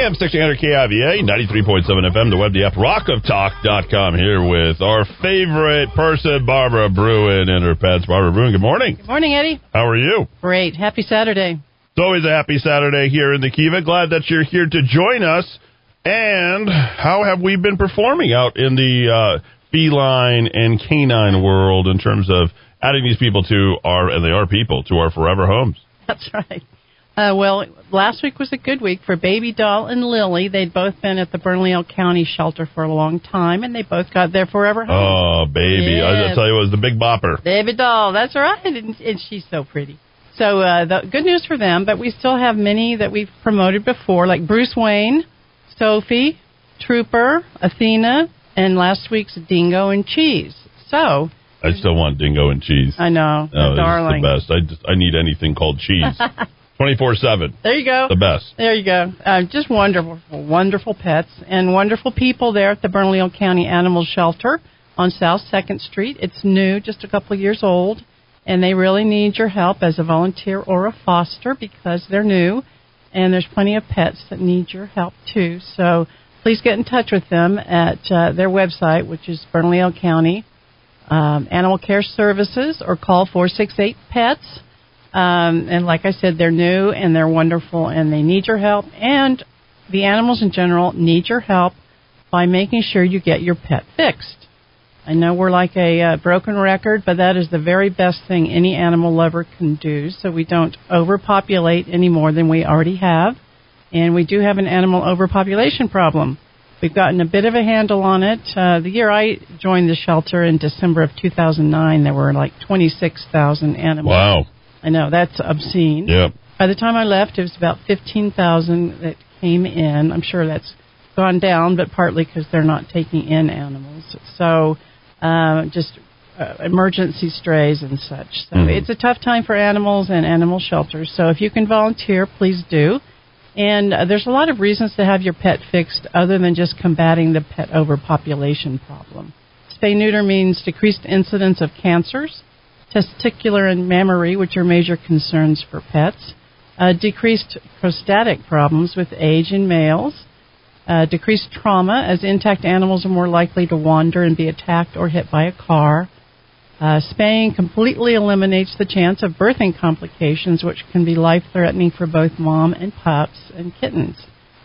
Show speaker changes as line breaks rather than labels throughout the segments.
AM 1600 KIVA, 93.7 FM, the web, the app, rockoftalk.com here with our favorite person, Barbara Bruin and her pets. Barbara Bruin, good morning.
Good morning, Eddie.
How are you?
Great. Happy Saturday.
It's always a happy Saturday here in the Kiva. Glad that you're here to join us. And how have we been performing out in the uh, feline and canine world in terms of adding these people to our, and they are people, to our forever homes?
That's right. Uh, well, last week was a good week for Baby Doll and Lily. They'd both been at the Bernalillo County shelter for a long time, and they both got their forever home.
Oh, baby.
Yes.
I tell you, it was the big bopper.
Baby Doll, that's right, and, and she's so pretty. So uh, the good news for them, but we still have many that we've promoted before, like Bruce Wayne, Sophie, Trooper, Athena, and last week's Dingo and Cheese. So
I still want dingo and cheese.
I know,
Oh,
darling.
the best. I, just, I need anything called cheese. 24 7.
There you go.
The best.
There you go. Uh, just wonderful, wonderful pets and wonderful people there at the Bernalillo County Animal Shelter on South Second Street. It's new, just a couple of years old, and they really need your help as a volunteer or a foster because they're new, and there's plenty of pets that need your help too. So please get in touch with them at uh, their website, which is Bernalillo County um, Animal Care Services, or call 468 Pets. Um, and like I said, they're new and they're wonderful and they need your help. And the animals in general need your help by making sure you get your pet fixed. I know we're like a uh, broken record, but that is the very best thing any animal lover can do so we don't overpopulate any more than we already have. And we do have an animal overpopulation problem. We've gotten a bit of a handle on it. Uh, the year I joined the shelter in December of 2009, there were like 26,000 animals.
Wow.
I know that's obscene.
Yep.
By the time I left, it was about fifteen thousand that came in. I'm sure that's gone down, but partly because they're not taking in animals. So, uh, just uh, emergency strays and such. So
Mhm.
it's a tough time for animals and animal shelters. So if you can volunteer, please do. And uh, there's a lot of reasons to have your pet fixed other than just combating the pet overpopulation problem. Spay neuter means decreased incidence of cancers, testicular and mammary, which are major concerns for pets, uh, decreased prostatic problems with age in males, uh, decreased trauma, as intact animals are more likely to wander and be attacked or hit by a car. Uh, spaying completely eliminates the chance of birthing complications, which can be life threatening for both mom and pups and kittens,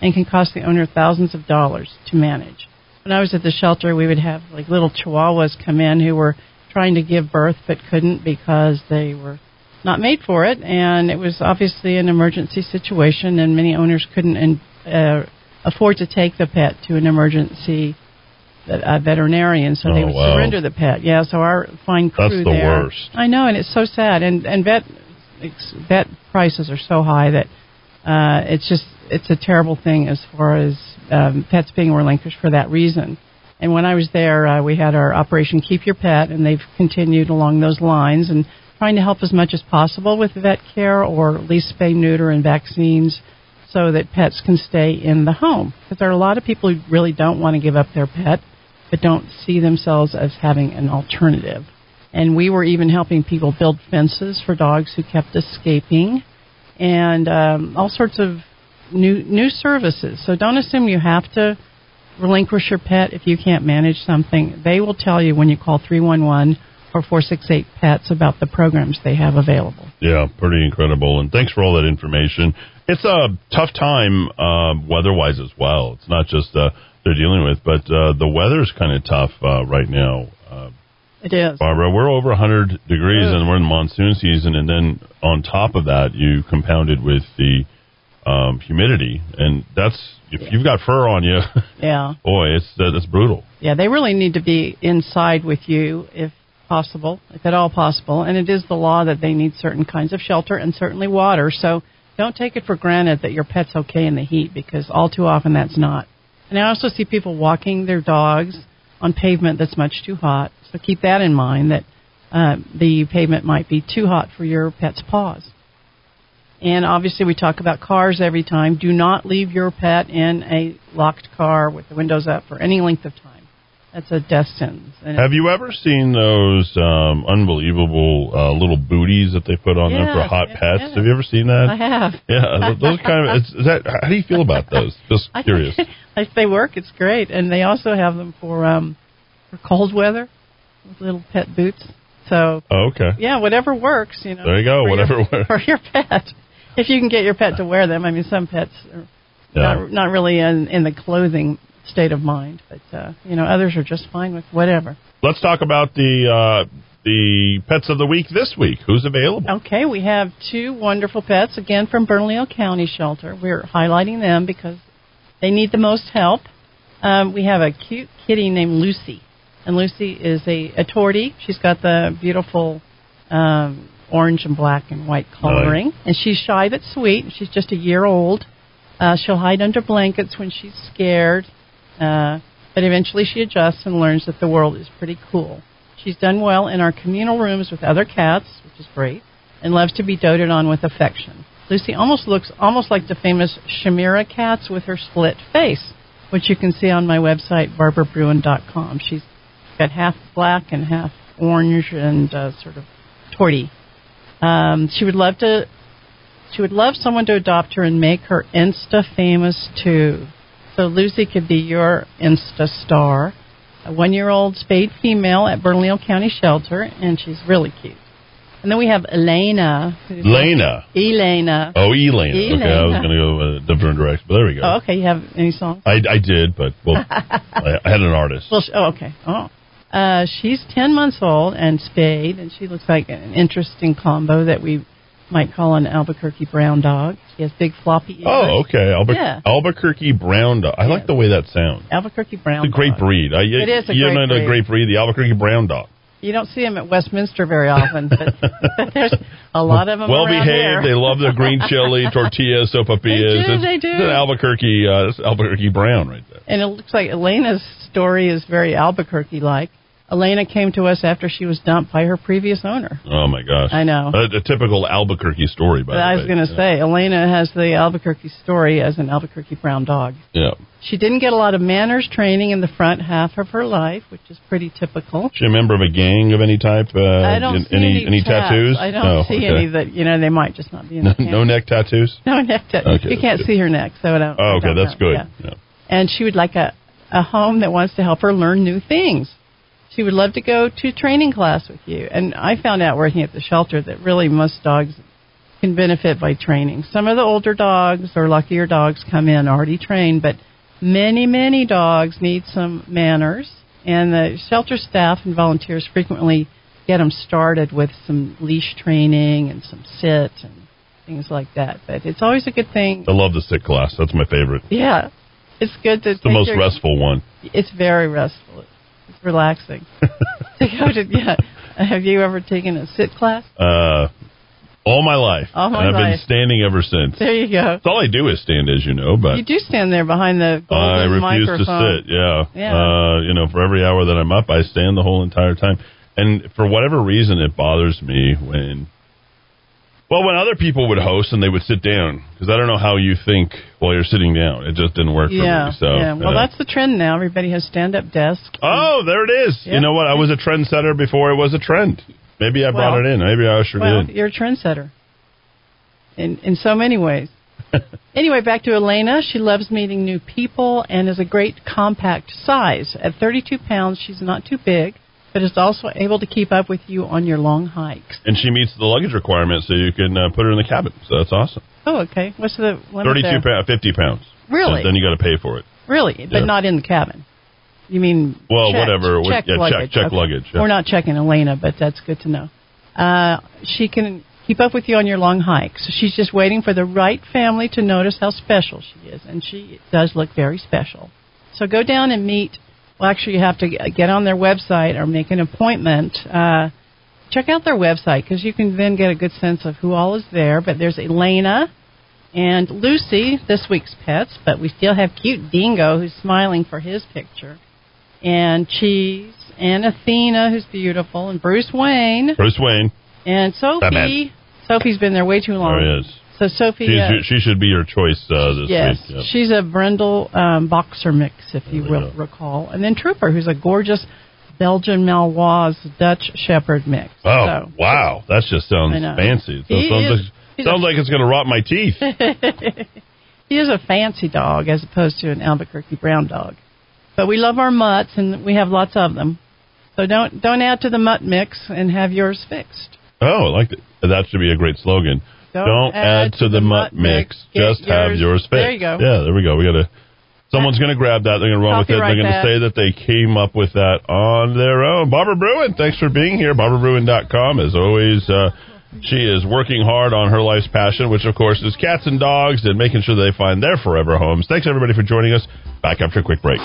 and can cost the owner thousands of dollars to manage. When I was at the shelter, we would have like little chihuahuas come in who were trying to give birth but couldn't because they were not made for it, and it was obviously an emergency situation, and many owners couldn't uh, afford to take the pet to an emergency uh, veterinarian, so they
Oh,
would
wow.
surrender the pet. Yeah, so our fine crew
That's the
there.
worst.
I know, and it's so sad, and and vet vet prices are so high that uh, it's just it's a terrible thing as far as um, pets being relinquished for that reason. And when I was there, uh, we had our Operation Keep Your Pet, and they've continued along those lines and trying to help as much as possible with vet care or at least spay, neuter, and vaccines so that pets can stay in the home. Because there are a lot of people who really don't want to give up their pet, but don't see themselves as having an alternative. And we were even helping people build fences for dogs who kept escaping, and um, all sorts of new new services. So don't assume you have to relinquish your pet if you can't manage something. They will tell you when you call 311 or 468 pets about the programs they have available.
Yeah, pretty incredible. And thanks for all that information. It's a tough time uh, weather-wise as well. It's not just uh, they're dealing with, but uh, the weather's kind of tough uh, right now. Uh,
It is.
Barbara, we're over 100 degrees
Ugh.
and we're in monsoon season, and then on top of that, you compounded with the um, humidity, and that's if you've got fur on you,
Yeah.
boy, it's that's brutal.
Yeah, they really need to be inside with you if possible, if at all possible. And it is the law that they need certain kinds of shelter and certainly water. So don't take it for granted that your pet's okay in the heat because all too often that's not. And I also see people walking their dogs on pavement that's much too hot. So keep that in mind that uh, the pavement might be too hot for your pet's paws. And obviously, we talk about cars every time. Do not leave your pet in a locked car with the windows up for any length of time. That's a death sentence. And
Have you ever seen those um, unbelievable uh, little booties that they put on them for hot
yes,
pets?
yes.
Have you ever seen that?
I have.
Yeah, those kind of. Is, is that how do you feel about those? Just curious.
if they work, it's great, and they also have them for um for cold weather, with little pet boots. So
Oh, okay.
yeah, whatever works, you know.
There you go, whatever
your,
works.
for your pet. If you can get your pet to wear them, I mean, some pets are
Yeah.
not not really in in the clothing state of mind, but uh, you know, others are just fine with whatever.
Let's talk about the uh, the pets of the week this week. Who's available?
Okay, we have two wonderful pets again from Bernalillo County Shelter. We're highlighting them because they need the most help. Um, we have a cute kitty named Lucy, and Lucy is a, a tortie. She's got the beautiful um, orange and black and white coloring, and she's shy but sweet. She's just a year old. Uh, she'll hide under blankets when she's scared, uh, but eventually she adjusts and learns that the world is pretty cool. She's done well in our communal rooms with other cats, which is great, and loves to be doted on with affection. Lucy almost looks almost like the famous chimera cats with her split face, which you can see on my website, barbarabruin.com. She's got half black and half orange and uh, sort of torty. Um, she would love to. She would love someone to adopt her and make her Insta famous too. So Lucy could be your Insta star. A one-year-old spayed female at Bernalillo County Shelter, and she's really cute. And then we have Elena. who's-
Lena.
Elena.
Oh, Elena. Okay, I was going to go a different direction, but there we go.
Oh, okay. You have any songs?
I, I did, but well, I, I had an artist.
Well, sh- oh, okay. Oh. Uh, she's 10 months old and spayed, and she looks like an interesting combo that we might call an Albuquerque brown dog. She has big floppy ears.
Oh, okay. Albu-
Yeah.
Albuquerque Brown Dog. I like the way that sounds.
Albuquerque brown
It's a great
dog.
breed. I,
It is a
you
great
know
breed.
great breed, the Albuquerque Brown Dog.
You don't see them at Westminster very often, but, but there's a lot of them
well behaved. They love their green chili, tortillas, sopapillas.
They do,
It's-
they do.
It's an Albuquerque, uh, Albuquerque Brown right there.
And it looks like Elena's story is very Albuquerque like. Elena came to us after she was dumped by her previous owner.
Oh my gosh!
I know.
A, a typical Albuquerque story, by
I was going to
Yeah.
say, Elena has the Albuquerque story as an Albuquerque brown dog.
Yeah.
She didn't get a lot of manners training in the front half of her life, which is pretty typical.
She a member of a gang of any type? Uh,
I don't
in-
see
any
any, tats.
tattoos?
I don't
No,
see
okay.
any that you know they might just not be in
No, no neck tattoos.
no neck tattoos.
Okay,
you can't
good.
see her neck, so I don't.
Oh, okay,
don't
that's
know.
good.
Yeah.
Yeah.
And she would like a a home that wants to help her learn new things. She would love to go to training class with you. And I found out working at the shelter that really most dogs can benefit by training. Some of the older dogs or luckier dogs come in already trained, but many, many dogs need some manners. And the shelter staff and volunteers frequently get them started with some leash training and some sit and things like that. But it's always a good thing.
I love the sit class. That's my favorite.
Yeah, it's good to.
It's the most restful one.
It's very restful. Relaxing to go to. Yeah. Have you ever taken a sit class?
Uh, all my life.
All my
and I've been standing ever since.
There you go.
That's all I do is stand, as you know, but
You do stand there behind the
I refuse
microphone.
to sit. Yeah.
Yeah.
Uh, you know, for every hour that I'm up, I stand the whole entire time. And for whatever reason, it bothers me when, well, when other people would host and they would sit down, because I don't know how you think while you're sitting down. It just didn't work
Yeah,
for me. So,
yeah. Well,
uh,
that's the trend now. Everybody has stand-up desks.
Oh, there it is.
Yeah.
You know what? I was a trendsetter before it was a trend. Maybe I brought
Well-
it in. Maybe I ushered
well,
in.
you're a trendsetter. In in so many ways. anyway, back to Elena. She loves meeting new people and is a great compact size. At 32 pounds, she's not too big, but is also able to keep up with you on your long hikes.
And she meets the luggage requirement, so you can uh, put her in the cabin. So that's awesome.
Oh, okay. What's the limit
32
there?
pounds, 50 pounds.
Really?
And then you got to pay for it.
Really, but not in the cabin. You mean
Well,
checked-
whatever. What-
Checked
yeah, check-
luggage.
check
Okay.
luggage, yeah.
We're not checking Elena, but that's good to know. Uh, she can keep up with you on your long hikes. She's just waiting for the right family to notice how special she is, and she does look very special. So go down and meet. Well, actually, you have to get on their website or make an appointment. Uh, check out their website because you can then get a good sense of who all is there. But there's Elena and Lucy, this week's pets, but we still have cute Dingo who's smiling for his picture, and Cheese, and Athena who's beautiful, and Bruce Wayne,
Bruce Wayne.
and Sophie.
Batman.
Sophie's been there way too long.
There he is.
So Sophie, uh,
she should be your choice uh, this
yes,
week. Yep.
she's a Brindle um, boxer mix, if you
There
will
go.
recall, and then Trooper, who's a gorgeous Belgian Malinois Dutch Shepherd mix.
Oh
So-
wow, that just sounds fancy. So it sounds
is-
like, sounds
a-
like it's going to rot my teeth.
He is a fancy dog as opposed to an Albuquerque brown dog. But we love our mutts and we have lots of them. So don't don't add to the mutt mix and have yours fixed.
Oh, I like that. That should be a great slogan.
Don't
add, to the mutt mix.
Get
Just have
yours-
yours fixed.
There you go.
Yeah, there we go. We got to. Someone's going to grab that. They're going to run with it. They're going to say that they came up with that on their own. Barbara Bruin, thanks for being here. BarbaraBruin.com. As always, uh, she is working hard on her life's passion, which of course is cats and dogs and making sure they find their forever homes. Thanks everybody for joining us. Back after a quick break.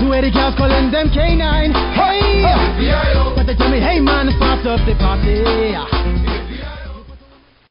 Find man no get angry. Two eighty cows calling them canine. Hey, but they tell me, hey man, start up the party.